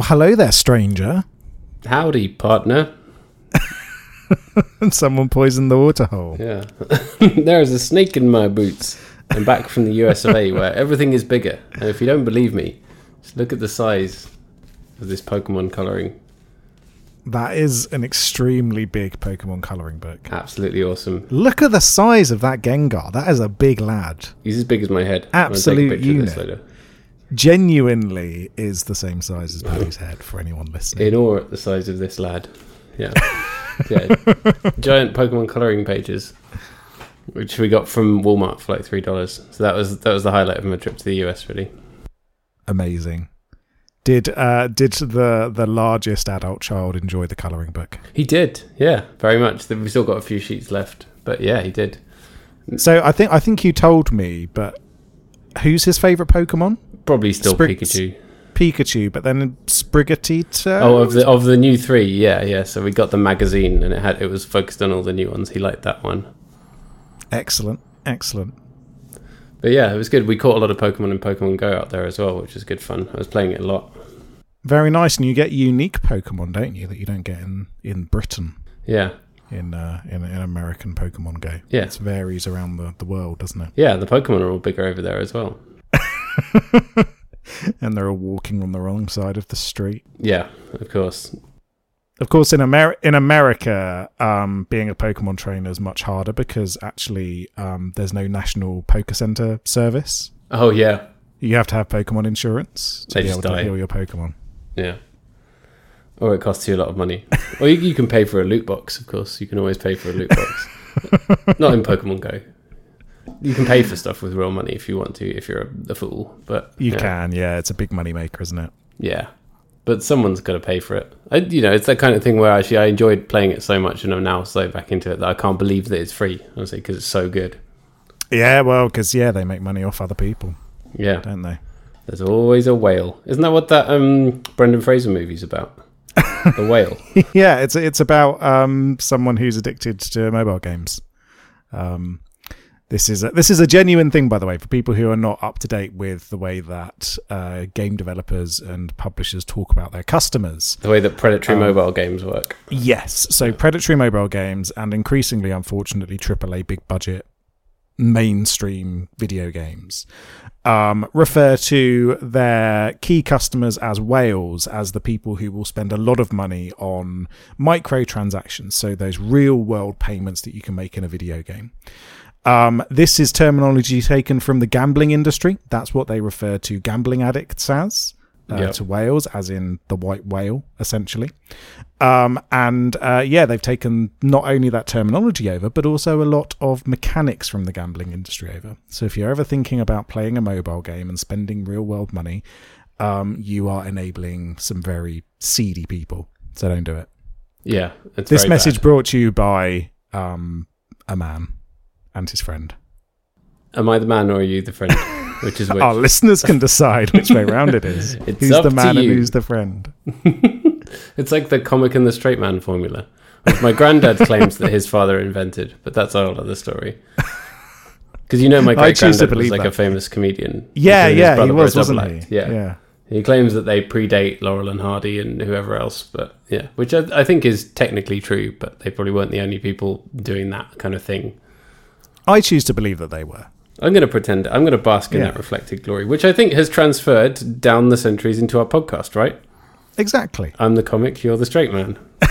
Well, hello there, stranger. Howdy, partner. Someone poisoned the water hole. Yeah. there is a snake in my boots. I'm back from the US of A where everything is bigger. And if you don't believe me, just look at the size of this Pokemon colouring. That is an extremely big Pokemon coloring book. Absolutely awesome. Look at the size of that Gengar. That is a big lad. He's as big as my head. I'm gonna take a Absolute picture of this unit. Genuinely is the same size as Paddy's head for anyone listening. In awe at the size of this lad. Yeah. yeah. Giant Pokemon colouring pages. Which we got from Walmart for like three dollars. So that was that was the highlight of my trip to the US really. Amazing. Did uh, did the the largest adult child enjoy the coloring book? He did, yeah, very much. We've still got a few sheets left. But yeah, he did. So I think I think you told me, but who's his favorite Pokemon? Probably still Sprig- Pikachu. Pikachu, but then Sprigatito. Oh, of the of the new three, yeah, yeah. So we got the magazine, and it had it was focused on all the new ones. He liked that one, excellent, excellent. but yeah, it was good. We caught a lot of Pokemon in Pokemon Go out there as well, which was good fun. I was playing it a lot. Very nice, and you get unique Pokemon, don't you? That you don't get in in Britain. Yeah, In, uh, in in American Pokemon Go, Yeah. it varies around the, the world, doesn't it? yeah. The Pokemon are all bigger over there as well. And they're all walking on the wrong side of the street. Yeah, of course. Of course, in Amer- in America, um, being a Pokemon trainer is much harder because actually um, there's no national Poke Center service. Oh yeah, You have to have Pokemon insurance to They be able die. to heal your Pokemon. yeah. Or it costs you a lot of money. or you, you can pay for a loot box, of course. You can always pay for a loot box. Not in Pokemon Go. You can pay for stuff with real money if you want to, if you're a, a fool. But You yeah. can, yeah. It's a big money maker, isn't it? Yeah, but someone's got to pay for it. I, you know, it's that kind of thing where actually I enjoyed playing it so much, and I'm now so back into it that I can't believe that it's free. Honestly, because it's so good. Yeah, well, because yeah, they make money off other people, Yeah, don't they? there's always a whale. Isn't that what that um Brendan Fraser movie's about? the whale. yeah, it's it's about um, someone who's addicted to mobile games. Um, this is a, this is a genuine thing, by the way, for people who are not up to date with the way that uh, game developers and publishers talk about their customers. The way that predatory Um, mobile games work. Yes, so predatory mobile games and increasingly, unfortunately, AAA big budget mainstream video games um, refer to their key customers as whales, as the people who will spend a lot of money on microtransactions, so those real world payments that you can make in a video game. Um, this is terminology taken from the gambling industry. That's what they refer to gambling addicts as. Uh, Yep. To whales, as in the white whale, essentially. Um, and uh, yeah, they've taken not only that terminology over, but also a lot of mechanics from the gambling industry over. So if you're ever thinking about playing a mobile game and spending real world money, um, you are enabling some very seedy people. So don't do it. Yeah, it's This message bad. brought to you by um, a man and his friend. Am I the man or are you the friend? Which is which? Our listeners can decide which way round it is. It's who's the man and who's the friend? It's like the comic and the straight man formula, which my granddad claims that his father invented, but that's a whole other story. Because you know, my great granddad was like that. a famous comedian. Yeah, yeah, he was, were a double wasn't act. he? Yeah. yeah. He claims that they predate Laurel and Hardy and whoever else, but yeah, which I, I think is technically true, but they probably weren't the only people doing that kind of thing. I choose to believe that they were. I'm going to pretend, I'm going to bask in Yeah. that reflected glory, which I think has transferred down the centuries into our podcast, right? Exactly. I'm the comic, you're the straight man.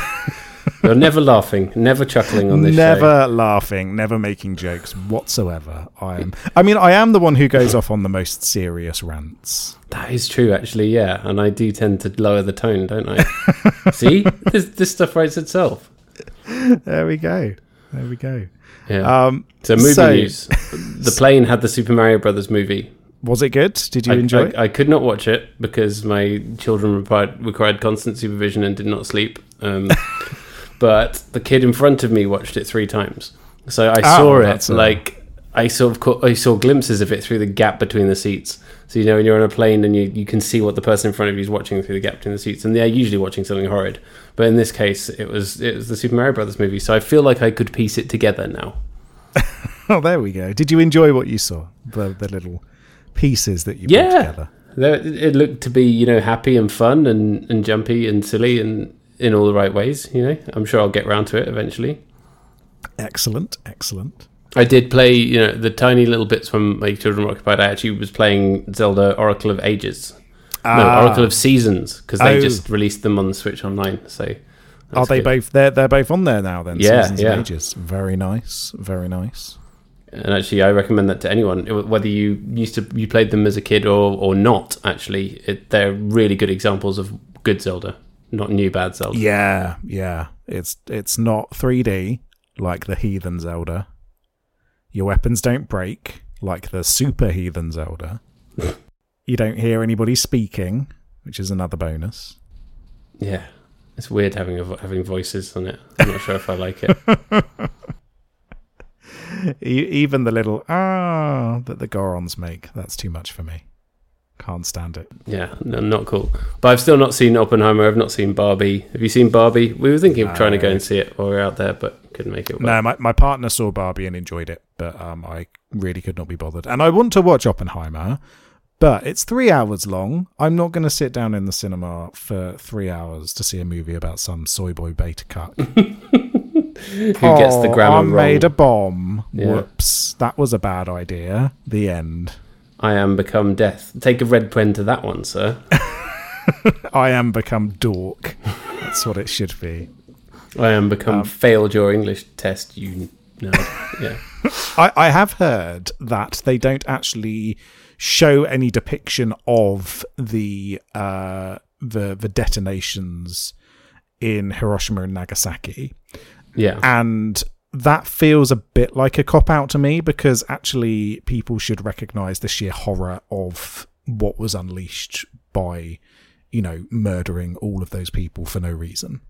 You're never laughing, never chuckling on this never show. laughing, never making jokes whatsoever. I am. I mean, I am the one who goes off on the most serious rants. That is true, actually. Yeah, and I do tend to lower the tone, don't I? See, this, this stuff writes itself. There we go. There we go. Yeah. Um, so movie so- news. The plane had the Super Mario Brothers movie. was it good? Did you I, enjoy I, it? I could not watch it because my children required, required constant supervision and did not sleep. Um, but the kid in front of me watched it three times, so I Oh, saw it like I sort of caught, I saw glimpses of it through the gap between the seats. So you know when you're on a plane and you, you can see what the person in front of you is watching through the gap between the seats, and they're usually watching something horrid. But in this case, it was it was the Super Mario Brothers movie, so I feel like I could piece it together now. Oh, there we go. Did you enjoy what you saw? The the little pieces that you put Yeah. together. It looked to be, you know, happy and fun and, and jumpy and silly and in all the right ways. You know, I'm sure I'll get round to it eventually. Excellent, excellent. I did play, you know, the tiny little bits when my children were occupied. I actually was playing Zelda Oracle of Ages, no, Ah. Oracle of Seasons, because they Oh. just released them on the Switch Online. So, Are they good. both? They're they're both on there now. Then Yeah, Seasons yeah. and ages. Very nice. Very nice. And actually, I recommend that to anyone, whether you used to you played them as a kid or or not. Actually, it, they're really good examples of good Zelda, not new bad Zelda. Yeah, yeah. It's it's not 3D like the Heathen Zelda. Your weapons don't break like the Super Heathen Zelda. you don't hear anybody speaking, which is another bonus. Yeah, it's weird having a, having voices on it. I'm not sure if I like it. Even the little ah that the Gorons make, that's too much for me. Can't stand it. Yeah, no, not cool. But I've still not seen Oppenheimer. I've not seen Barbie. Have you seen Barbie? We were thinking of trying to go and see it while we were out there, but couldn't make it. work. No, my, my partner saw Barbie and enjoyed it, but um, I really could not be bothered. And I want to watch Oppenheimer, but it's three hours long. I'm not going to sit down in the cinema for three hours to see a movie about some soy boy beta cuck. Who gets the grammar I wrong? made a bomb. Yeah. Whoops. That was a bad idea. The end. I am become death. Take a red pen to that one, sir. I am become dork. That's what it should be. I am become Um, failed your English test. You nerd. Yeah. I, I have heard that they don't actually show any depiction of the uh, the the detonations in Hiroshima and Nagasaki, Yeah. and that feels a bit like a cop out to me because actually people should recognize the sheer horror of what was unleashed by you know murdering all of those people for no reason.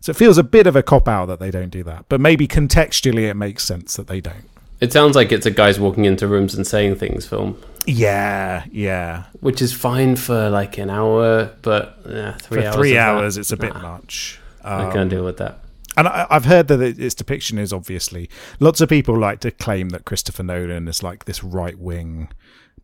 So it feels a bit of a cop out that they don't do that, but maybe contextually it makes sense that they don't. It sounds like it's a guys walking into rooms and saying things film, Yeah, yeah. which is fine for like an hour, but yeah, three For hours. three that, hours, it's a bit nah, much. I Um, can't deal with that. And I, I've heard that it- its depiction is obviously lots of people like to claim that Christopher Nolan is like this right wing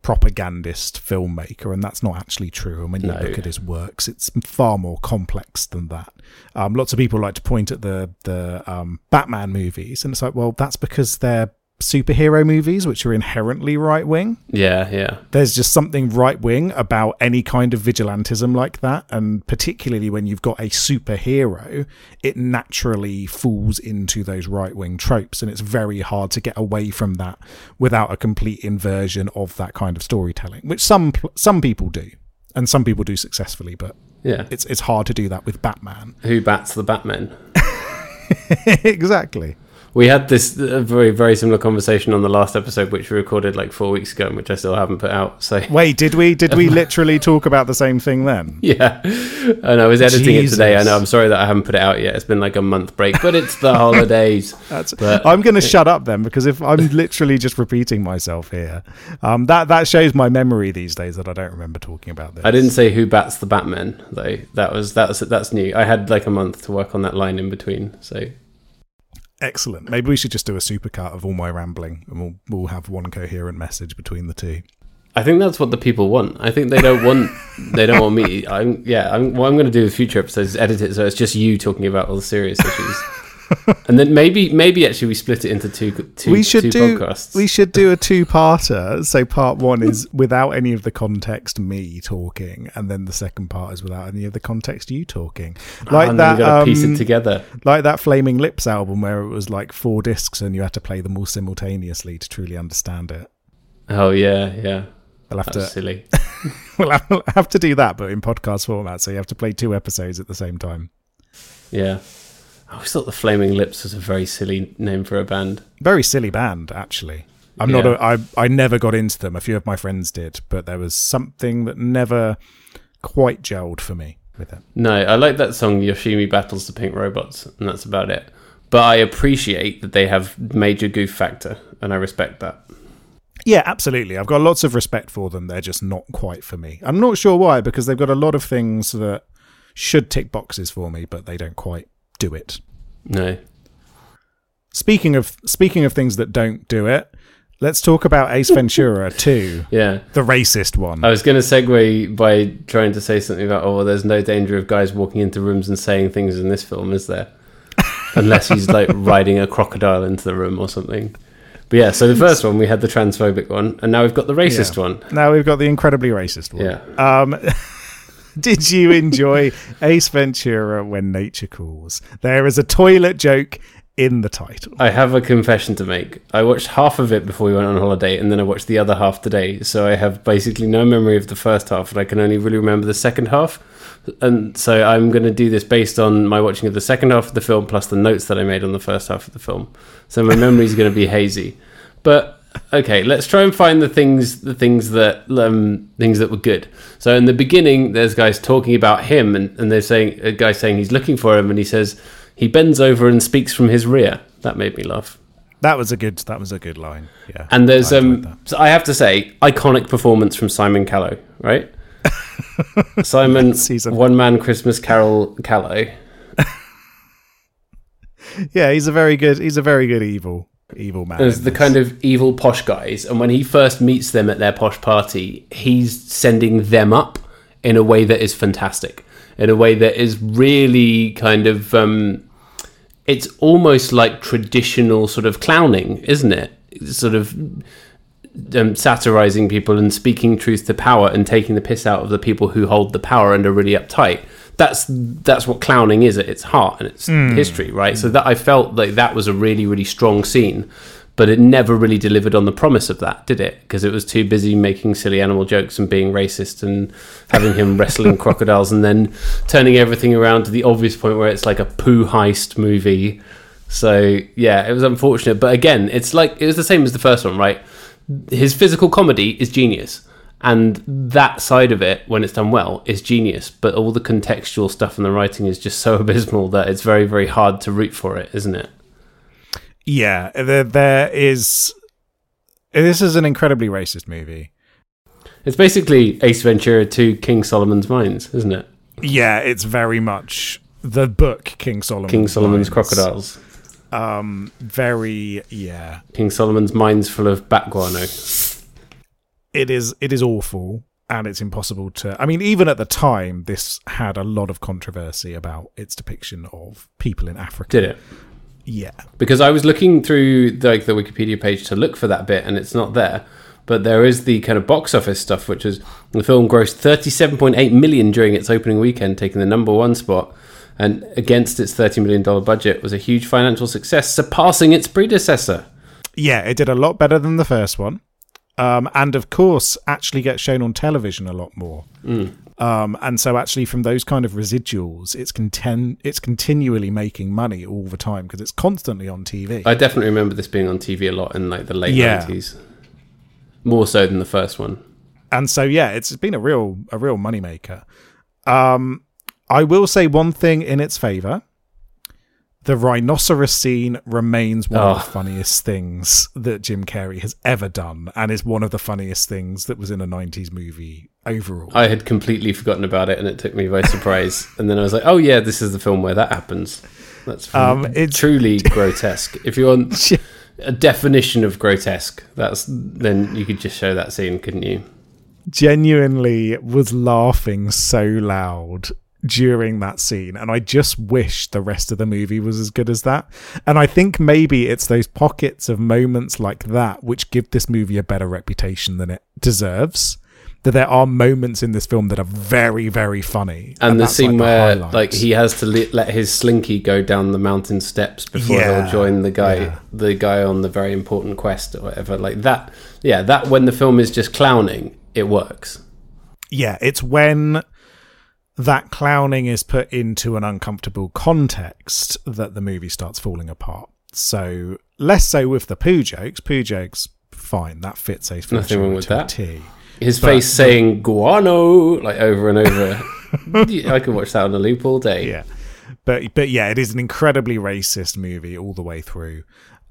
propagandist filmmaker, and that's not actually true. And when you No. look at his works, it's far more complex than that. Um, lots of people like to point at the the um, Batman movies, and it's like, well, that's because they're superhero movies, which are inherently right wing. Yeah, yeah. there's just something right wing about any kind of vigilantism like that. And particularly when you've got a superhero, it naturally falls into those right wing tropes. And it's very hard to get away from that without a complete inversion of that kind of storytelling, which some, some people do. And some people do successfully, but Yeah. it's it's hard to do that with Batman. Who bats the Batman? exactly. We had this uh, very, very similar conversation on the last episode, which we recorded like four weeks ago, and which I still haven't put out. So, Wait, did we did we literally talk about the same thing then? yeah. And I was editing it today. I know. I'm sorry that I haven't put it out yet. It's been like a month break, but it's the holidays. That's, But- I'm going to shut up then because if I'm literally just repeating myself here, um, that that shows my memory these days that I don't remember talking about this. I didn't say who bats the Batman though. That was that's that's new. I had like a month to work on that line in between. So Excellent. Maybe we should just do a supercut of all my rambling, and we'll we'll have one coherent message between the two. I think that's what the people want. I think they don't want they don't want me. I'm yeah. I'm, what I'm going to do with future episodes is edit it so it's just you talking about all the serious issues. and then maybe maybe actually we split it into two two, we should two do podcasts. we should do a two-parter. So part one is without any of the context, me talking, and then the second part is without any of the context, you talking. Like and that, we gotta piece um, it together. like that Flaming Lips album where it was like four discs and you had to play them all simultaneously to truly understand it. Oh yeah, yeah. We'll have That's to silly. we'll have, we'll have to do that, but in podcast format. So you have to play two episodes at the same time. Yeah. I always thought the Flaming Lips was a very silly name for a band. Very silly band, actually. I'm not. Yeah. A, I I never got into them. A few of my friends did, but there was something that never quite gelled for me with it. No, I like that song Yoshimi battles the pink robots, and that's about it. But I appreciate that they have major goof factor, and I respect that. Yeah, absolutely. I've got lots of respect for them. They're just not quite for me. I'm not sure why, because they've got a lot of things that should tick boxes for me, but they don't quite do it. No. Speaking of speaking of things that don't do it, let's talk about Ace Ventura 2, Yeah. the racist one. I was going to segue by trying to say something about, oh, well, there's no danger of guys walking into rooms and saying things in this film, is there? Unless he's like riding a crocodile into the room or something. But yeah, so the first one, we had the transphobic one, and now we've got the racist Yeah. one. Now we've got the incredibly racist one. Yeah. Um, did you enjoy Ace Ventura when nature calls? There is a toilet joke in the title. I have a confession to make. I watched half of it before we went on holiday, and then I watched the other half today. So I have basically no memory of the first half, and I can only really remember the second half. And so I'm going to do this based on my watching of the second half of the film plus the notes that I made on the first half of the film. So my memory is going to be hazy. But okay, let's try and find the things, the things that, um, things that were good. So in the beginning, there's guys talking about him, and, and they're saying a guy saying he's looking for him, and he says he bends over and speaks from his rear. That made me laugh. That was a good. That was a good line. Yeah. And there's I um, so I have to say, iconic performance from Simon Callow, right? Simon, one man Christmas Carol Callow. Yeah, he's a very good. He's a very good evil, evil man. There's the kind of evil posh guys, and when he first meets them at their posh party, he's sending them up in a way that is fantastic, in a way that is really kind of. Um, it's almost like traditional sort of clowning, isn't it? It's sort of um, satirizing people and speaking truth to power and taking the piss out of the people who hold the power and are really uptight. That's that's what clowning is at its heart and its hmm. history, right? So hmm. that I felt like that was a really really strong scene, but it never really delivered on the promise of that, did it? Because it was too busy making silly animal jokes and being racist and having him wrestling crocodiles and then turning everything around to the obvious point where it's like a poo heist movie. So yeah, it was unfortunate, but again, it's like it was the same as the first one, right? his physical comedy is genius and that side of it when it's done well is genius but all the contextual stuff and the writing is just so abysmal that it's very very hard to root for it isn't it Yeah, there, there is. This is an incredibly racist movie. it's basically ace ventura to king solomon's mines isn't it Yeah, it's very much the book King Solomon. king solomon's Mines. crocodiles Um, very yeah. king solomon's mines full of bat guano It is. It is awful, and it's impossible to. I mean, even at the time, this had a lot of controversy about its depiction of people in Africa. did it Yeah. because I was looking through the, like the Wikipedia page to look for that bit, and it's not there. But there is the kind of box office stuff, which is the film grossed 37.8 million during its opening weekend, taking the number one spot, and against its 30 million dollar budget, was a huge financial success, surpassing its predecessor. Yeah, it did a lot better than the first one. Um, and of course, actually gets shown on television a lot more. Um, and so, actually, from those kind of residuals, it's conten- it's continually making money all the time because it's constantly on TV. I definitely remember this being on TV a lot in like the late Yeah. 90s, more so than the first one. and so, yeah, it's been a real a real moneymaker. Um, I will say one thing in its favor: the rhinoceros scene remains one of Oh. the funniest things that Jim Carrey has ever done, and is one of the funniest things that was in a '90s movie overall. I had completely forgotten about it, and it took me by surprise. and then I was like, "Oh yeah, this is the film where that happens." That's Um, it's- truly grotesque. If you want a definition of grotesque, that's then you could just show that scene, couldn't you? genuinely was laughing so loud during that scene and i just wish the rest of the movie was as good as that and i think maybe it's those pockets of moments like that which give this movie a better reputation than it deserves that there are moments in this film that are very very funny And, the that's, scene like, where highlights. like he has to li- let his slinky go down the mountain steps before Yeah, he'll join the guy, yeah. the guy on the very important quest or whatever. Like that, yeah. That when the film is just clowning, it works. yeah, it's when that clowning is put into an uncomfortable context that the movie starts falling apart. So less so with the poo jokes. Poo jokes, fine, that fits Ace Nothing wrong with that. His face saying "guano" like over and over. I could watch that on a loop all day. Yeah, but but yeah, it is an incredibly racist movie all the way through,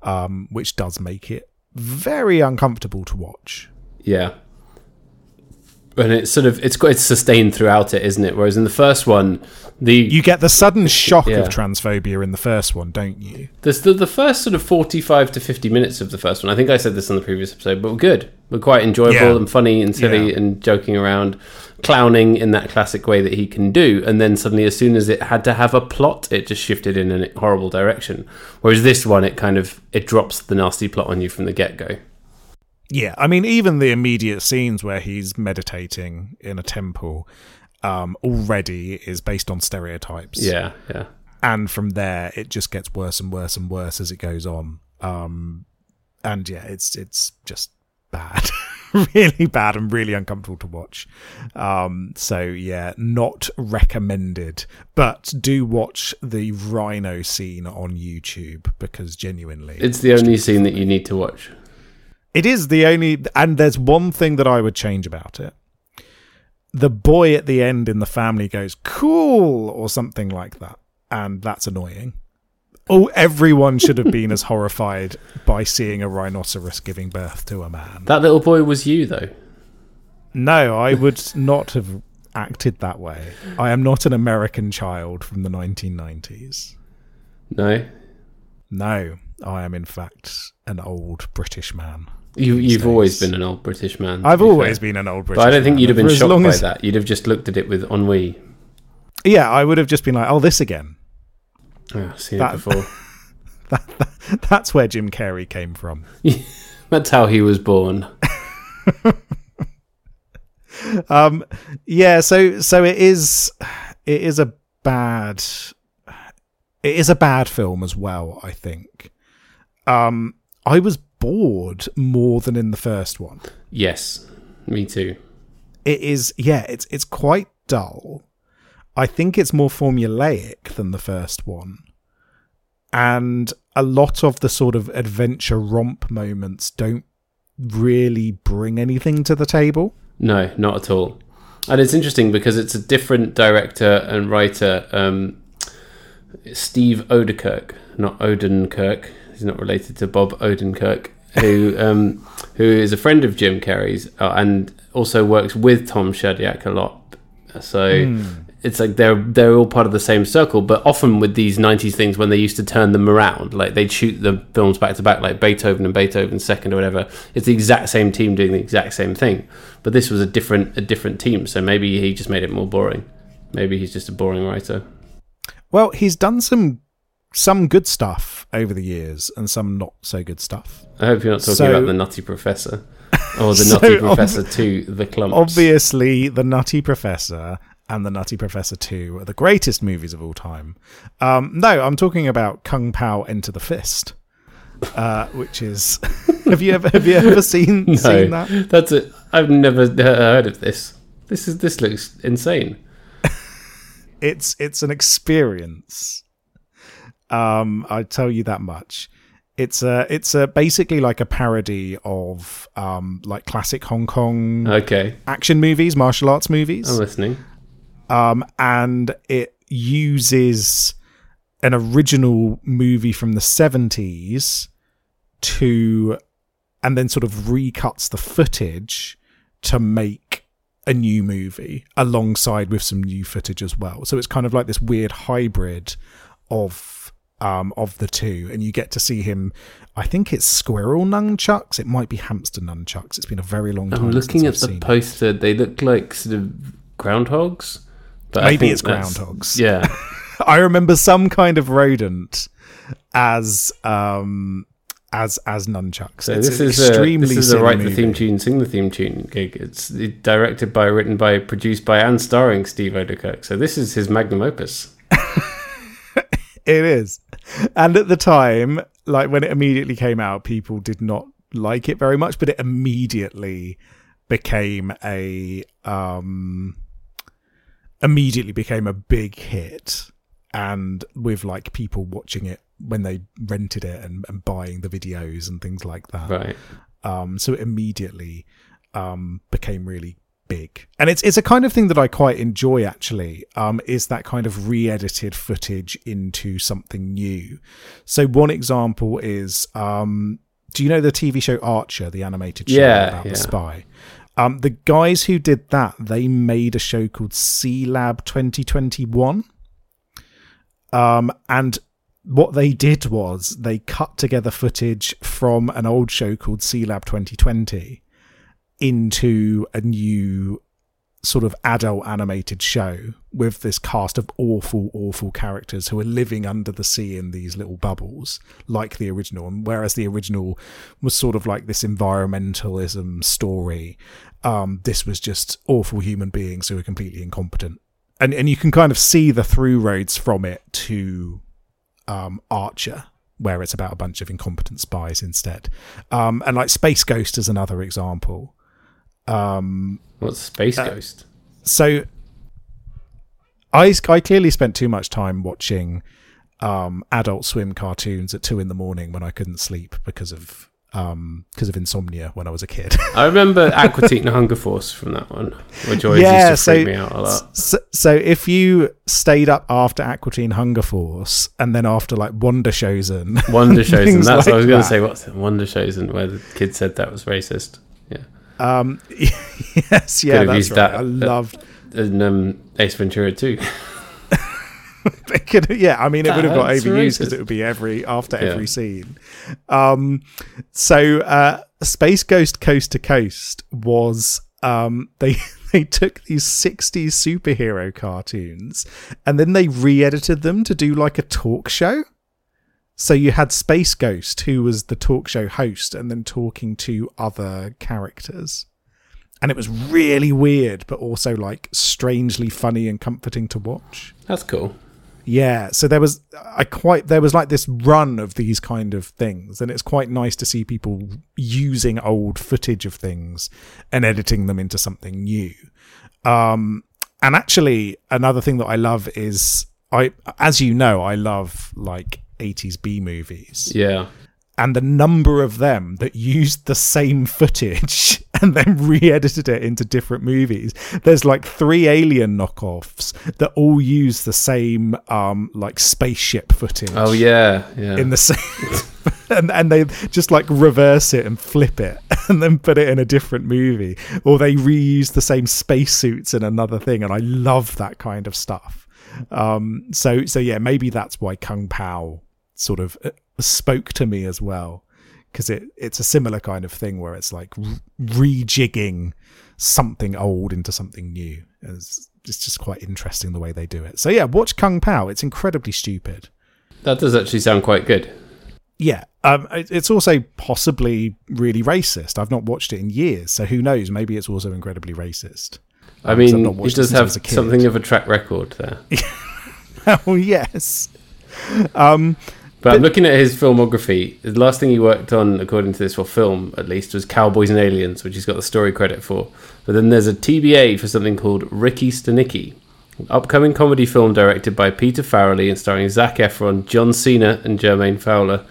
um, which does make it very uncomfortable to watch. Yeah. And it's sort of it's it's sustained throughout it, isn't it? Whereas in the first one, the You get the sudden shock Yeah. of transphobia in the first one, don't you? the, the the first sort of forty five to fifty minutes of the first one. I think I said this on the previous episode, but we're good. We're quite enjoyable Yeah. and funny and silly Yeah. and joking around, clowning in that classic way that he can do. And then suddenly, as soon as it had to have a plot, it just shifted in a horrible direction. Whereas this one, it kind of it drops the nasty plot on you from the get go. Yeah, I mean, even the immediate scenes where he's meditating in a temple um, already is based on stereotypes. Yeah, yeah. and from there it just gets worse and worse and worse as it goes on. Um, and yeah, it's it's just bad, really bad, and really uncomfortable to watch. Um, so yeah, not recommended. But do watch the rhino scene on YouTube because genuinely, It's the only scene that you need to watch. It is the only, and there's one thing that I would change about it. The boy at the end in the family goes cool or something like that, and that's annoying. Oh, everyone should have been as horrified by seeing a rhinoceros giving birth to a man. That little boy was you, though. No, I would not have acted that way. I am not an American child from the 1990s. No, No, I am in fact an old British man. You, you've always been an old British man. I've be always fair. been an old British But I don't think man, you'd have been for shocked by as- that. You'd have just looked at it with ennui. Yeah, I would have just been like, "Oh, this again." Oh, I've seen That- it before. That's where Jim Carrey came from. That's how he was born. Um, yeah, so so it is it is a bad it is a bad film as well. I think. Um, I was bored more than in the first one. Yes, me too. It is yeah, it's it's quite dull. I think it's more formulaic than the first one. And a lot of the sort of adventure romp moments don't really bring anything to the table. No, not at all. And it's interesting because it's a different director and writer, um, Steve Oedekerk, not Odenkirk. He's not related to Bob Odenkirk, who um, who is a friend of Jim Carrey's uh, and also works with Tom Shadyac a lot. So it's like they're they're all part of the same circle. But often with these '90s things, when they used to turn them around, like they'd shoot the films back to back, like Beethoven and Beethoven Second or whatever. It's the exact same team doing the exact same thing. But this was a different a different team, so maybe he just made it more boring. Maybe he's just a boring writer. Well, he's done some some good stuff over the years and some not so good stuff. I hope you're not talking So- about the Nutty Professor or the So Nutty ob- Professor Two, the Clumps. Obviously, The Nutty Professor and The Nutty Professor 2 are the greatest movies of all time. Um, no, I'm talking about Kung Pao Enter the Fist. Uh, which is have you ever have you ever seen no, seen that? that's it. I've never heard of this. This is this looks insane. It's it's an experience. Um, I tell you that much. It's a it's a basically like a parody of um like classic Hong Kong Okay, action movies, martial arts movies. I'm listening. um, and it uses an original movie from the 70s to and then sort of recuts the footage to make a new movie alongside with some new footage as well so it's kind of like this weird hybrid of um of the two and you get to see him i think it's squirrel nunchucks it might be hamster nunchucks it's been a very long time I'm looking I've at the seen it. poster. They look like sort of groundhogs. But Maybe it's groundhogs. Yeah, I remember some kind of rodent as um as as nunchucks. so It's this is a, extremely this is a write the theme tune, sing the theme tune gig. It's directed by, written by, produced by, and starring Steve Oedekerk. So this is his magnum opus. It is. And at the time, like when it immediately came out, people did not like it very much, but it immediately became a um immediately became a big hit and with like people watching it when they rented it and, and buying the videos and things like that. Right. Um, so it immediately um, became really big, and it's it's a kind of thing that I quite enjoy. Actually, um, is that kind of re-edited footage into something new. So one example is, um, do you know the TV show Archer, the animated show Yeah, about yeah. the spy? Um, the guys who did that, they made a show called Sealab 2021. Um, and what they did was they cut together footage from an old show called Sealab 2020 into a new sort of adult animated show with this cast of awful, awful characters who are living under the sea in these little bubbles, like the original. And whereas the original was sort of like this environmentalism story, um, this was just awful human beings who are completely incompetent. And and you can kind of see the through roads from it to um, Archer, where it's about a bunch of incompetent spies instead. Um, and like Space Ghost is another example. Um, What's Space Uh, Ghost? so I, I clearly spent too much time watching um, Adult Swim cartoons at two in the morning when I couldn't sleep because of um, because of insomnia when I was a kid. I remember Aqua Teen Hunger Force from that one, which always Yeah, used to freak so- me out a lot. so, so if you stayed up after Aqua Teen Hunger Force and then after like Wonder Showzen, Wonder Showzen, and that's what I was like going to say. What's Wonder Showzen, and where the kid said that was racist. Um, yes, yeah, have that's right. that- I loved. and um, Ace Ventura too. It could, yeah, I mean, it would have got overused because it would be every after Yeah. every scene. Um, so uh, Space Ghost Coast to Coast was um, they they took these '60s superhero cartoons and then they re-edited them to do like a talk show. So you had Space Ghost, who was the talk show host, and then talking to other characters. And it was really weird, but also like strangely funny and comforting to watch. That's cool. Yeah, so there was I quite there was like this run of these kind of things, and it's quite nice to see people using old footage of things and editing them into something new. Um, and actually, another thing that I love is I, as you know, I love like 80s B movies. Yeah, and the number of them that used the same footage and then re-edited it into different movies. There's like three alien knockoffs that all use the same um like spaceship footage. Oh yeah, yeah. in the same and, and they just like reverse it and flip it and then put it in a different movie. Or they reuse the same spacesuits in another thing and i love that kind of stuff. Um so so yeah maybe that's why kung pao sort of uh, spoke to me as well because it it's a similar kind of thing where it's like rejigging something old into something new it's, it's just quite interesting the way they do it so yeah watch kung pao it's incredibly stupid that does actually sound quite good. yeah, um, it- it's also possibly really racist. I've not watched it in years, so who knows? Maybe it's also incredibly racist. I Um, mean, it does have was a kid. something of a track record there. oh yes, um, But I'm looking at his filmography. The last thing he worked on, according to this, for film at least, was Cowboys and Aliens, which he's got the story credit for. But then there's a TBA for something called Ricky Stanicki, an upcoming comedy film directed by Peter Farrelly and starring Zac Efron, John Cena, and Jermaine Fowler.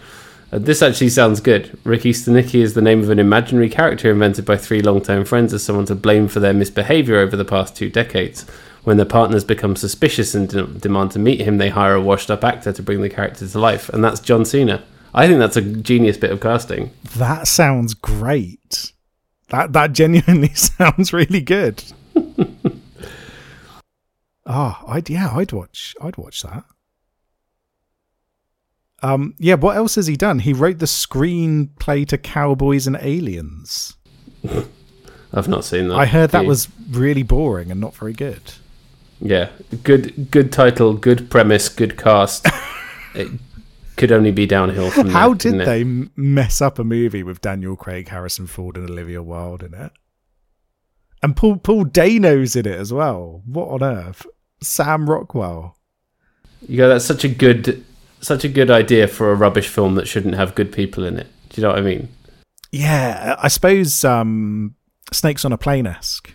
Uh, this actually sounds good. Ricky Stanicki is the name of an imaginary character invented by three longtime friends as someone to blame for their misbehavior over the past two decades. When their partners become suspicious and de- demand to meet him, they hire a washed up actor to bring the character to life, and that's John Cena. I think that's a genius bit of casting. that sounds great. That that genuinely sounds really good. Ah, I'd yeah, I'd watch. I'd watch that. Um, yeah. What else has he done? He wrote the screenplay to Cowboys and Aliens. I've not seen that. I heard that was really boring and not very good. Yeah, good good title, good premise, good cast. it could only be downhill from there. How there, did couldn't it? they mess up a movie with Daniel Craig, Harrison Ford, and Olivia Wilde in it? And Paul Paul Dano's in it as well. What on earth? Sam Rockwell. You go. That's such a good, such a good idea for a rubbish film that shouldn't have good people in it. Do you know what I mean? Yeah, I suppose um, Snakes on a Plane esque.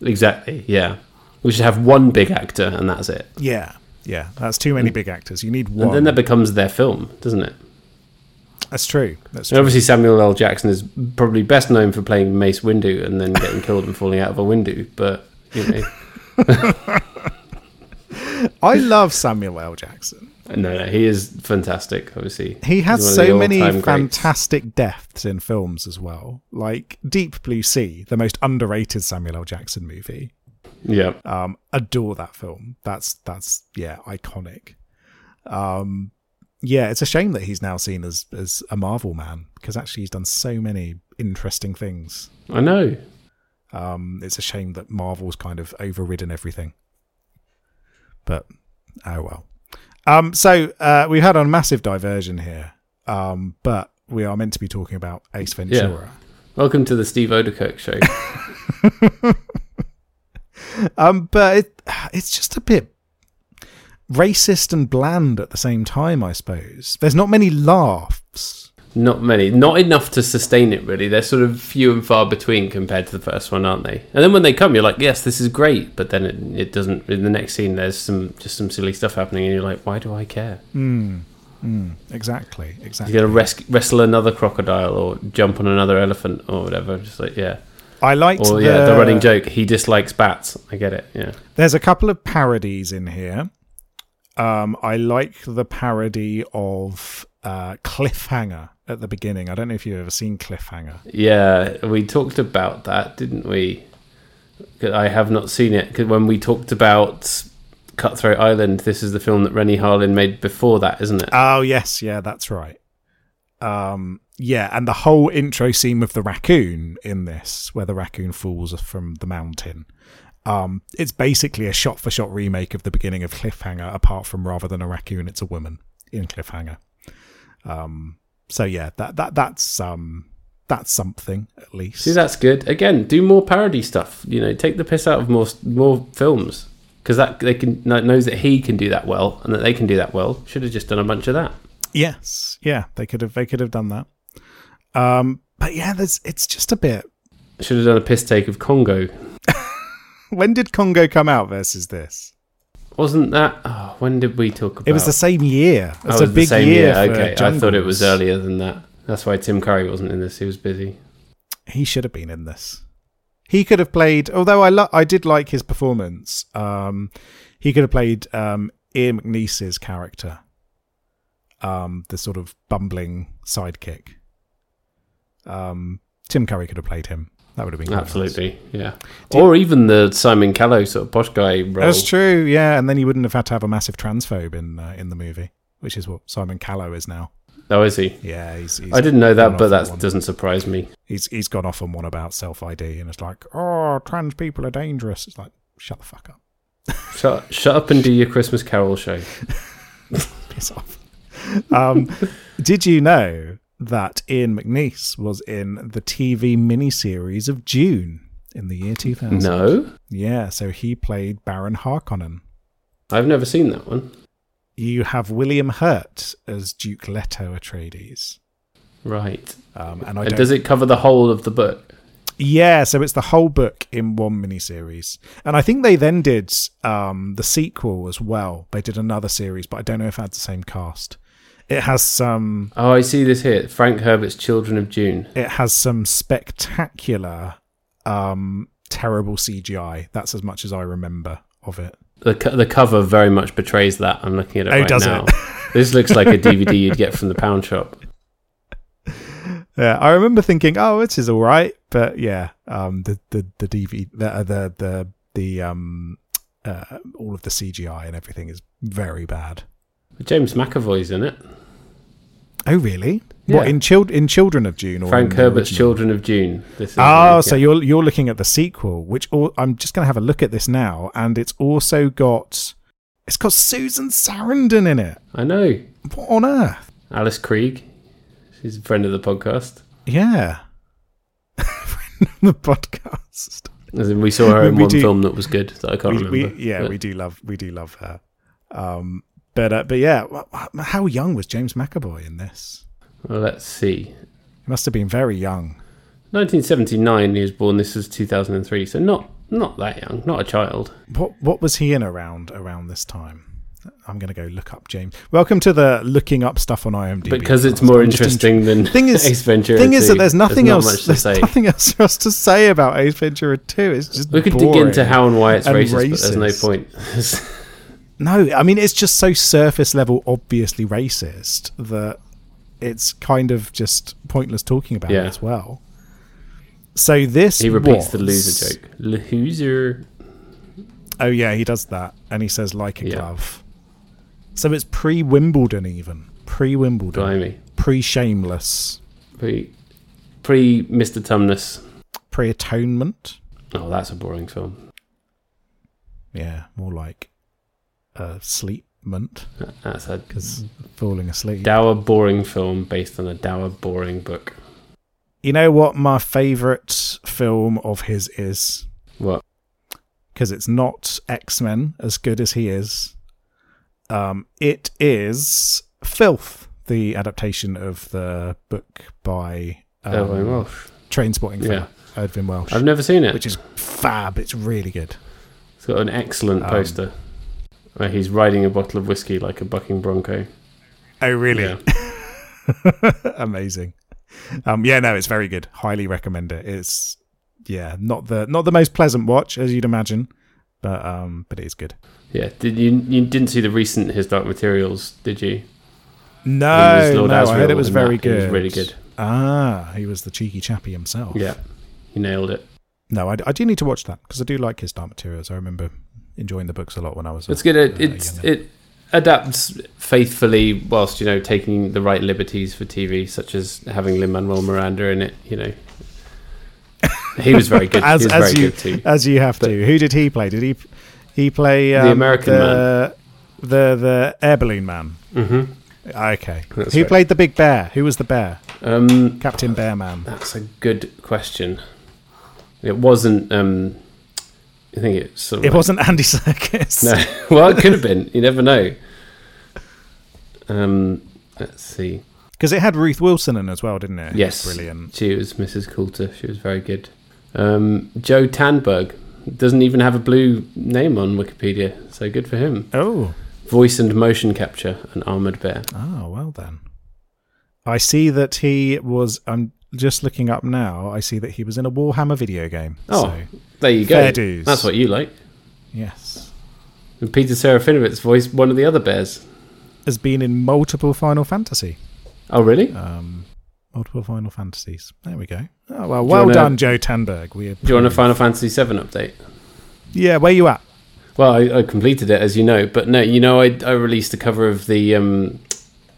Exactly. Yeah. We should have one big actor, and that's it. Yeah, yeah. That's too many mm. big actors. You need one. And then that becomes their film, doesn't it? That's true. That's And true. obviously, Samuel L. Jackson is probably best known for playing Mace Windu and then getting killed and falling out of a window. But you know, I love Samuel L. Jackson. no, no, he is fantastic. Obviously, He has so many greats. fantastic deaths in films as well. Like Deep Blue Sea, the most underrated Samuel L. Jackson movie. Yeah, Um, adore that film. That's that's yeah, iconic. Um, yeah, it's a shame that he's now seen as as a Marvel man because actually he's done so many interesting things. I know. Um, it's a shame that Marvel's kind of overridden everything. But oh well. Um, so uh, we've had a massive diversion here, um, but we are meant to be talking about Ace Ventura. Welcome to the Steve Oedekerk show. Um, but it, it's just a bit racist and bland at the same time, I suppose. There's not many laughs. Not many, not enough to sustain it. Really, they're sort of few and far between compared to the first one, aren't they? And then when they come, you're like, yes, this is great. But then it, it doesn't. In the next scene, there's some just some silly stuff happening, and you're like, why do I care? Mm, mm, exactly, exactly. You're gonna res- wrestle another crocodile or jump on another elephant or whatever. Just like yeah, I liked or the, yeah, the running joke. He dislikes bats. I get it. Yeah, There's a couple of parodies in here. Um, I like the parody of uh, Cliffhanger at the beginning. I don't know if you've ever seen Cliffhanger. yeah. We talked about that, didn't we? I have not seen it because when we talked about Cutthroat Island, this is the film that Renny Harlin made before that, isn't it? Oh yes, yeah, that's right. Um, yeah, and the whole intro scene with the raccoon in this, where the raccoon falls from the mountain. Um, it's basically a shot-for-shot remake of the beginning of Cliffhanger, apart from rather than a raccoon, it's a woman in Cliffhanger. Um, so yeah, that that that's um that's something at least. See, that's good. Again, do more parody stuff. You know, take the piss out of more more films because that they can kn- knows that he can do that well and that they can do that well. Should have just done a bunch of that. Yes, yeah, they could have they could have done that. Um, but yeah, there's it's just a bit. Should have done a piss take of Congo. When did Congo come out versus this? Wasn't that? Oh, when did we talk about? It was the same year. Oh, It's it a was big the same year. year. Okay, I thought it was earlier than that. That's why Tim Curry wasn't in this. He was busy. He should have been in this. He could have played. Although I lo- I did like his performance. Um, he could have played um, Ian McNeice's character, um, the sort of bumbling sidekick. Um, Tim Curry could have played him. That would have been. Absolutely, yeah. or even the Simon Callow sort of posh guy role. That's true. Yeah, and then you wouldn't have had to have a massive transphobe in uh, in the movie, which is what Simon Callow is now. Oh, is he? Yeah, he's. he's I didn't know that, but that doesn't surprise me. He's he's gone off on one about self ID, and it's like, oh, trans people are dangerous. It's like, shut the fuck up, Shut, shut up and do your Christmas Carol show. piss off. Um, did you know that Ian McNeice was in the TV miniseries of Dune in the year 2000? No, Yeah, so he played Baron Harkonnen. I've never seen that one. You have William Hurt as Duke Leto Atreides. Right. Um, and does it cover the whole of the book? Yeah, so it's the whole book in one miniseries. And I think they then did um, the sequel as well. They did another series, but I don't know if it had the same cast. It has some Oh, I see this here. Frank Herbert's Children of Dune. it has some spectacular um, terrible CGI. That's as much as I remember of it. The co- the cover very much betrays that. I'm looking at it Oh, right does it? now. this looks like a DVD you'd get from the pound shop. Yeah, I remember thinking, "Oh, this is all right," but yeah, um, the the the DV the uh, the the, the um uh, all of the CGI and everything is very bad. James McAvoy's in it. Oh, really? What in child in Children of Dune or Frank Herbert's original? Children of Dune. This is Oh, yeah. so you're you're looking at the sequel, which all, I'm just going to have a look at this now, and it's also got it's got Susan Sarandon in it. I know What on earth? Alice Krige. She's a friend of the podcast. Yeah, Friend of the podcast. As in, we saw her in we one do- film that was good that I can't We, remember. we, yeah, but- we do love we do love her. Um, but uh, but yeah, how young was James McAvoy in this? Well, let's see. He must have been very young. 1979. He was born. This is 2003. So not not that young. Not a child. What what was he in around around this time? I'm going to go look up James. Welcome to the looking up stuff on IMDb. Because it's more interesting than Thing is- Ace Ventura. thing is that there's nothing not else. there's say. nothing else for us to say about Ace Ventura 2. It's just We could dig into how and why it's and racist, but there's no point. No, I mean it's just so surface level, obviously racist that it's kind of just pointless talking about Yeah. it as well. So this he repeats the loser joke. Loser. Oh yeah, he does that, and he says like a Yeah. glove. So it's pre Wimbledon, even pre Wimbledon, pre Shameless, Pre, pre Mr. Tumnus. pre Atonement. Oh, that's a boring film. Yeah, more like uh, sleepment That's a because falling asleep. dour, boring film based on a dour, boring book. You know what my favourite film of his is? What? Because it's not X Men, as good as he is. Um, it is Filth, the adaptation of the book by um, Welsh. Trainspotting Yeah. Edwin Welsh, I've never seen it. which is fab. It's really good. It's got an excellent Um, poster where he's riding a bottle of whiskey like a bucking bronco. Oh, really? Yeah. Amazing. Um, yeah, no, it's very good. Highly recommend it. It's yeah, not the not the most pleasant watch as you'd imagine, but um, but it is good. Yeah. Did you you didn't see the recent His Dark Materials, did you? No, He was Lord no, I heard it was very that. He was good. really good. Ah, he was the cheeky chappy himself. Yeah. He nailed it. No, I, I do need to watch that because I do like his dark materials. I remember enjoying the books a lot when I was. It's good. It, it's it adapts faithfully whilst you know taking the right liberties for TV, such as having Lin Manuel Miranda in it. You know, he was very good. as was as very you good too. as you have to. Who did he play? Did he he play um, American the, the the air balloon man? hmm Okay, That's who right. played the big bear? Who was the bear? Um, Captain Bear Man. that's a good question. It wasn't. Um, I think it's. Sort of It like- wasn't Andy Serkis. No. well, it could have been. You never know. Um, let's see. because it had Ruth Wilson in as well, didn't it? Yes, brilliant. She was Mrs. Coulter. She was very good. Um, Joe Tandberg doesn't even have a blue name on Wikipedia, so good for him. Oh, Voice and motion capture, an armored bear. oh, well then. I see that he was. I'm just looking up now. I see that he was in a Warhammer video game. Oh, so, there you go. fair dues. That's what you like. yes, And Peter Serafinowicz voiced one of the other bears. has been in multiple Final Fantasy. Oh, really? Um, multiple Final Fantasies. There we go. Oh well, well wanna- done, Joe Tandberg. We Do you want a. Final Fantasy VII update? Yeah, where you at? Well, I, I completed it, as you know. But no, you know, I, I released a cover of the um,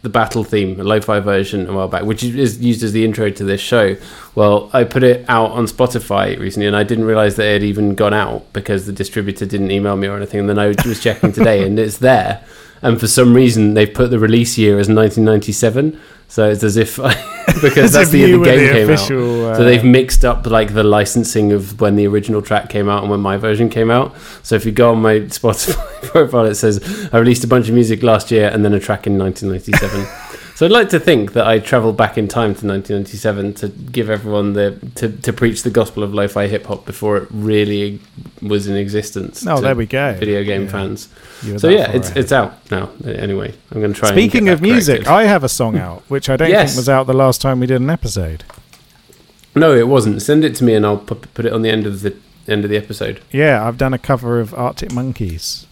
the battle theme, a lo-fi version, a while back, which is used as the intro to this show. Well, I put it out on Spotify recently, and I didn't realize that it had even gone out because the distributor didn't email me or anything. And then I was checking today, and it's there. And for some reason, they've put the release year as 1997. So it's as if because As that's if the year the game the came out. official, uh, So they've mixed up like the licensing of when the original track came out and when my version came out. So if you go on my Spotify profile, it says I released a bunch of music last year and then a track in 1997. so I'd like to think that I travelled back in time to 1997 to give everyone the to, to preach the gospel of lo-fi hip hop before it really was in existence. Oh, there we go. Video game Yeah. fans. You were So yeah, it's ahead. it's out now. Anyway, I'm going to try. Speaking of music, corrected. I have a song out which I don't Yes. think was out the last time we did an episode. no, it wasn't. Send it to me and I'll put, put it on the end of the end of the episode. Yeah, I've done a cover of Arctic Monkeys.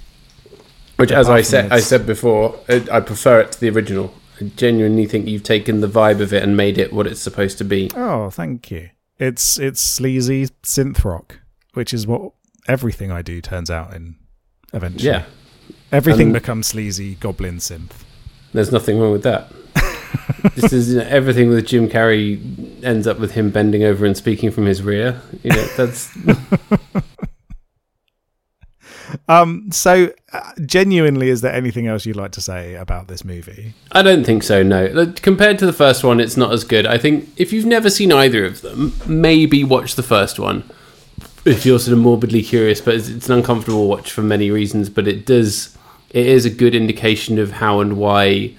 Which, as I said, I said before, I I prefer it to the original. I genuinely think you've taken the vibe of it and made it what it's supposed to be. Oh, thank you. It's it's sleazy synth rock, which is what everything I do turns out in eventually. Yeah, Everything And- becomes sleazy goblin synth. there's nothing wrong with that. this is you know, everything with Jim Carrey ends up with him bending over and speaking from his rear. You know, that's Um, so, uh, genuinely, is there anything else you'd like to say about this movie? I don't think so. No, compared to the first one, it's not as good. I think if you've never seen either of them, maybe watch the first one if you're sort of morbidly curious. But it's an uncomfortable watch for many reasons. But it does, it is a good indication of how and why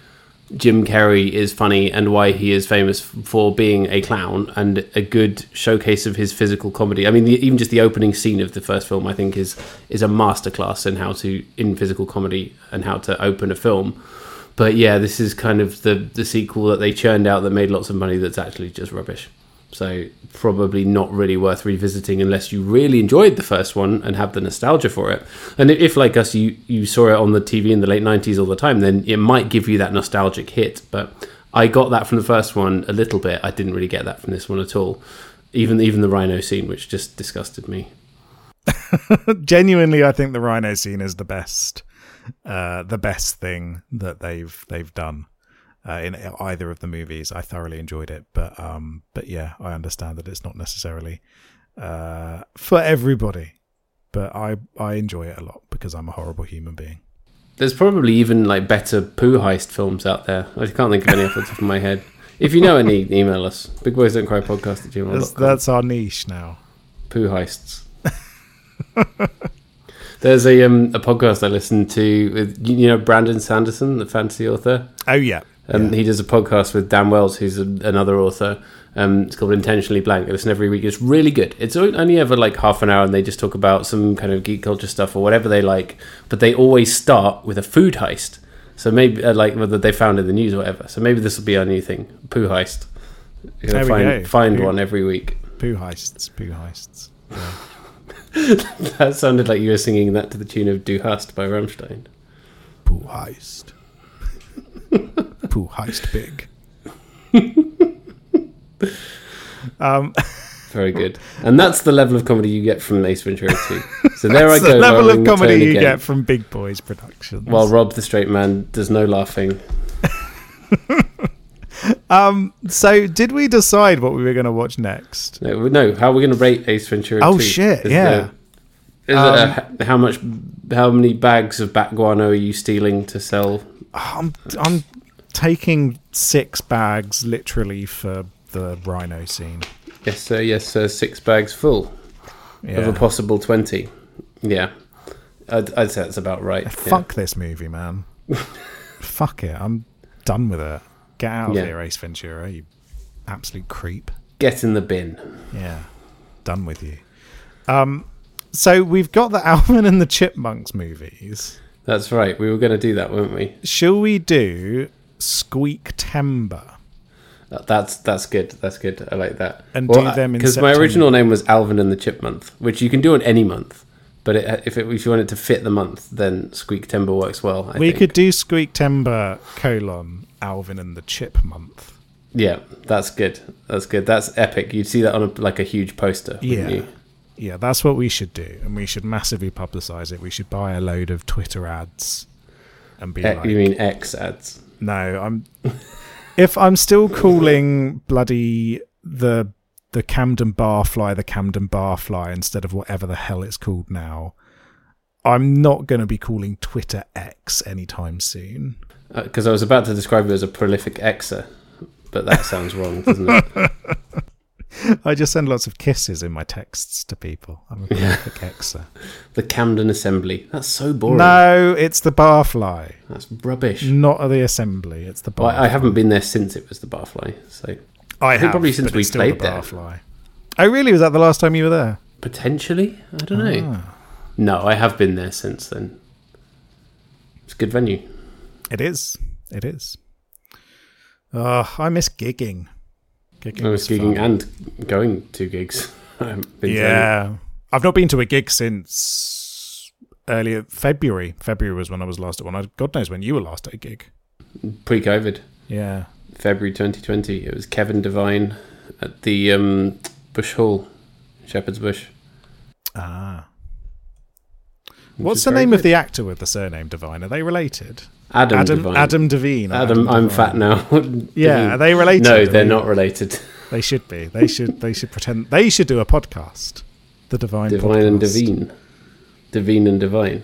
Jim Carrey is funny and why he is famous for being a clown and a good showcase of his physical comedy. I mean, the, even just the opening scene of the first film, I think, is is a masterclass in how to in physical comedy and how to open a film. But yeah, this is kind of the the sequel that they churned out that made lots of money. That's actually just rubbish. So probably not really worth revisiting unless you really enjoyed the first one and have the nostalgia for it. And if, like us, you you saw it on the TV in the late '90s all the time, then it might give you that nostalgic hit. But I got that from the first one a little bit. I didn't really get that from this one at all. Even even the rhino scene, which just disgusted me. Genuinely, I think the rhino scene is the best, uh, the best thing that they've they've done uh, in either of the movies. I thoroughly enjoyed it, but um, but yeah, I understand that it's not necessarily uh, for everybody. But I I enjoy it a lot because I'm a horrible human being. There's probably even like better poo heist films out there. I can't think of any off the top of my head. If you know any, email us. Big Boys Don't Cry podcast at That's, gmail.com. that's our niche now. poo heists. There's a um, a podcast I listened to with you know Brandon Sanderson, the fantasy author. Oh yeah, Um, Yeah. He does a podcast with Dan Wells, who's a, another author. Um, it's called Intentionally Blank. I listen every week. It's really good. It's only ever like half an hour, and they just talk about some kind of geek culture stuff or whatever they like. But they always start with a food heist. So maybe uh, like whether they found in the news or whatever. So maybe this will be our new thing: poo heist. You're There gonna we find go. find Poo- one every week. poo heists, poo heists. Yeah. That sounded like you were singing that to the tune of "Du Hast" by Rammstein. Poo heist. Poo heist big. um, Very good. And that's the level of comedy you get from Ace Ventura 2. So there I that's go. the level of comedy you again. get from Big Boys Productions. While Rob the straight man does no laughing. um, so did we decide what we were going to watch next? No, no how are we going to rate Ace Ventura Oh, 2? shit, Is yeah. There, is Um, it a, h- how much, how many bags of bat guano are you stealing to sell? I'm I'm taking six bags literally for the rhino scene. Yes, sir. Yes, sir. Six bags full of a possible 20. Yeah. I'd, I'd say that's about right. yeah. Fuck this movie, man. Fuck it. I'm done with it. Get out of Yeah. here, Ace Ventura. You absolute creep. Get in the bin. Yeah, done with you. Um, so we've got the Alvin and the Chipmunks movies. That's right. We were going to do that, weren't we? Shall we do Squeak Timber? That's that's good. That's good. I like that. And do them because my original name was Alvin and the Chip Month, which you can do on any month. But it, if it, if you want it to fit the month, then Squeak Timber works well. I we think. could do Squeak Timber colon Alvin and the Chip Month. Yeah, that's good. That's good. That's epic. You'd see that on a, like a huge poster. Yeah. you? Yeah, that's what we should do, and we should massively publicize it. We should buy a load of Twitter ads and be Eh, like, you mean X ads? No, I'm. if I'm still calling bloody the the Camden Barfly the Camden Barfly instead of whatever the hell it's called now, I'm not going to be calling Twitter X anytime soon. Because Uh, I was about to describe it as a prolific Xer, but that sounds wrong, doesn't it? I just send lots of kisses in my texts to people. I'm a prolific Xer. The Camden Assembly. That's so boring. No, it's the Barfly, That's rubbish. not the Assembly. It's the Barfly. Well, I, I haven't been there since it was the Barfly, so I think have, probably since we played the there. Barfly. Oh, really? Was that the last time you were there? potentially, I don't know. Ah. No, I have been there since then. It's a good venue. It is. It is. Oh, I miss gigging. Gigging I was was gigging fun. and going to gigs. I haven't been to Yeah. I've not been to a gig since earlier February. February was when I was last at one. God knows when you were last at a gig. pre-COVID, Yeah. February 2020. It was Kevin Devine at the um, Bush Hall, Shepherd's Bush. Ah. What's the name of the actor with the surname Devine? Are they related? Adam Adam Devine. Adam Devine. or Adam, I'm Devine? fat now. Yeah, are they related? No, they're not related. They should be. They should. They should pretend. They should do a podcast. The Divine. Divine and Podcast. Devine. Devine and Divine.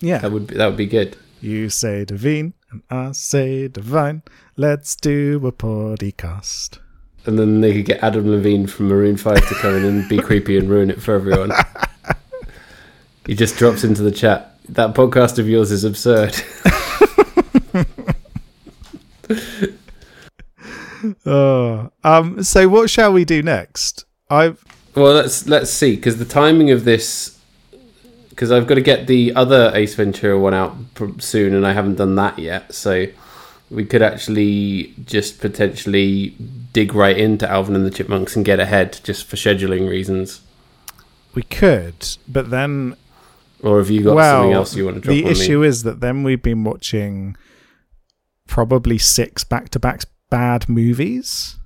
Yeah. That would be, that would be good. You say Divine and I say Divine. Let's do a podcast. And then they could get Adam Levine from Maroon Five to come in and be creepy and ruin it for everyone. he just drops into the chat. That podcast of yours is absurd. Oh. Um. So what shall we do next? I've. Well, let's let's see because the timing of this, because I've got to get the other Ace Ventura one out pr- soon, and I haven't done that yet. So we could actually just potentially dig right into Alvin and the Chipmunks and get ahead just for scheduling reasons. We could, but then Or have you got well, something else you want to drop the issue me? is that then we've been watching probably six back-to-back bad movies.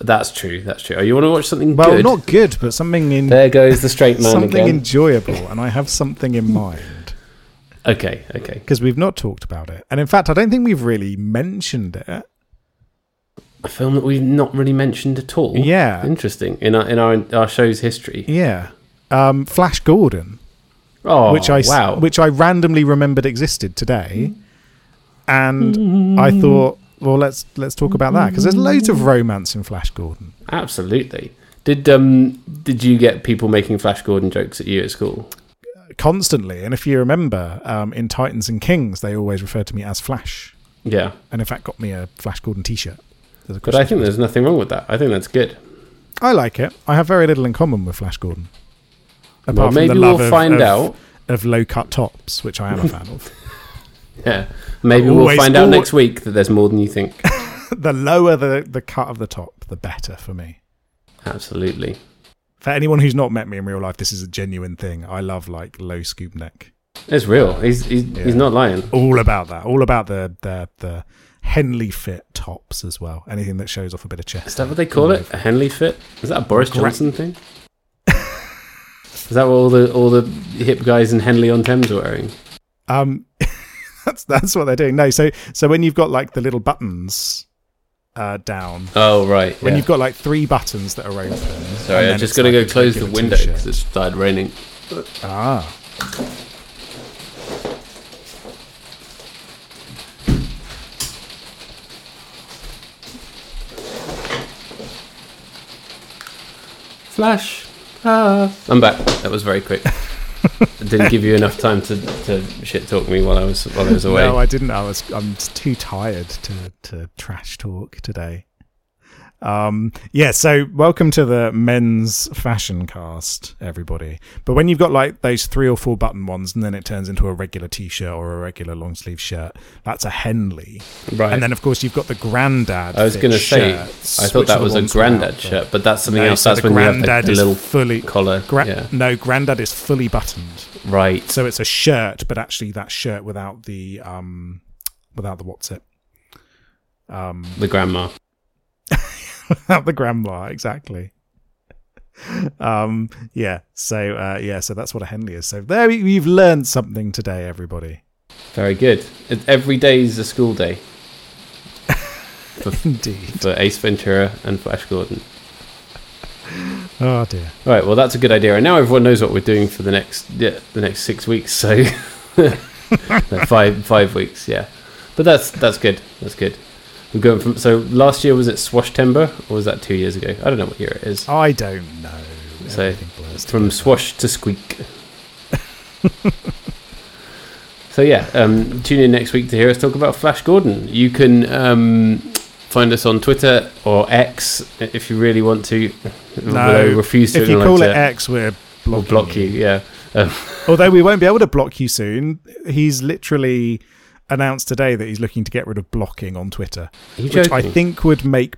That's true. That's true. Oh, you want to watch something Well, good? not good, but something in There goes the straight man something again. enjoyable, and I have something in mind okay, okay. because we've not talked about it, and in fact, I don't think we've really mentioned it. A film that we've not really mentioned at all. Yeah. Interesting in our in our our show's history. Yeah, um, Flash Gordon, Oh, which I wow. which I randomly remembered existed today, and I thought, well, let's let's talk about that because there's loads of romance in Flash Gordon. Absolutely. Did um did you get people making Flash Gordon jokes at you at school? constantly. And if you remember, um, in Titans and Kings, they always referred to me as Flash, Yeah, and in fact, got me a Flash Gordon T-shirt. But I think there's nothing wrong with that. I think that's good. I like it. I have very little in common with Flash Gordon. Apart Well, maybe the we'll of, find of, out. of low cut tops, which I am a fan of. Yeah, maybe Always- we'll find out next week that there's more than you think. the lower the, the cut of the top, the better for me. Absolutely. For anyone who's not met me in real life, this is a genuine thing. I love like low scoop neck. It's real. He's he's, Yeah. he's not lying. All about that. All about the the the Henley fit tops as well. Anything that shows off a bit of chest. Is that what they call it? A Henley fit? Is that a Boris Gra- Johnson thing? Is that what all the all the hip guys in Henley on Thames are wearing? Um, that's that's what they're doing. No, so so when you've got like the little buttons uh, down, Oh right. when yeah. you've got like three buttons that are open. Sorry, I then just got to like go close the window because it started raining. Ah, Flash. Ah. I'm back. That was very quick. I didn't give you enough time to, to shit talk me while I was while I was away. no, I didn't. I was I'm too tired to to trash talk today. Um, yeah, so welcome to the men's fashion cast, everybody. But when you've got like those three or four button ones, and then it turns into a regular t-shirt or a regular long sleeve shirt, that's a Henley. right. And then, of course, you've got the granddad. I was going to say, shirts, I thought that was a granddad shirt, but that's something No, else. so That's when you have granddad the, little fully. collar. Gra- yeah. No, granddad is fully buttoned, Right. so it's a shirt, but actually that shirt without the um, without the what's it, um, The grandma. without the grandma exactly. Um, yeah. So uh, yeah. So that's what a Henley is. So there you- you've learned something today, everybody. Very good. Every day is a school day Indeed. for Ace Ventura and Flash Gordon. Oh dear. All right. Well, that's a good idea. And now everyone knows what we're doing for the next yeah, the next six weeks. So No, five five weeks. Yeah. But that's that's good. That's good. We're going from so last year was it Swash Timber or was that two years ago? I don't know what year it is. I don't know. So, From swash to squeak. so yeah, um, tune in next week to hear us talk about Flash Gordon. You can um, find us on Twitter or X if you really want to. I refuse to if you call it. X, we're We'll blocking block you. Yeah. Um, Although we won't be able to block you soon. He's literally announced today that he's looking to get rid of blocking on Twitter, which joking? I think would make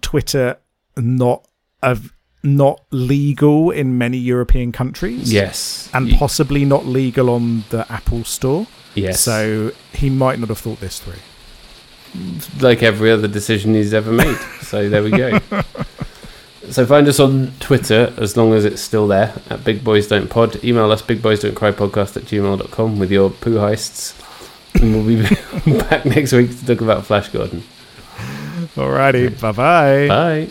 Twitter not a not legal in many European countries. Yes. And possibly not legal on the Apple store. Yes. So he might not have thought this through. Like every other decision he's ever made. so there we go. so find us on Twitter as long as it's still there at Big Boys Don't Pod. Email us bigboysdon'tcrypodcast at gmail.com with your poo heists and we'll be back next week to talk about Flash Gordon. Alrighty. Bye-bye. Bye.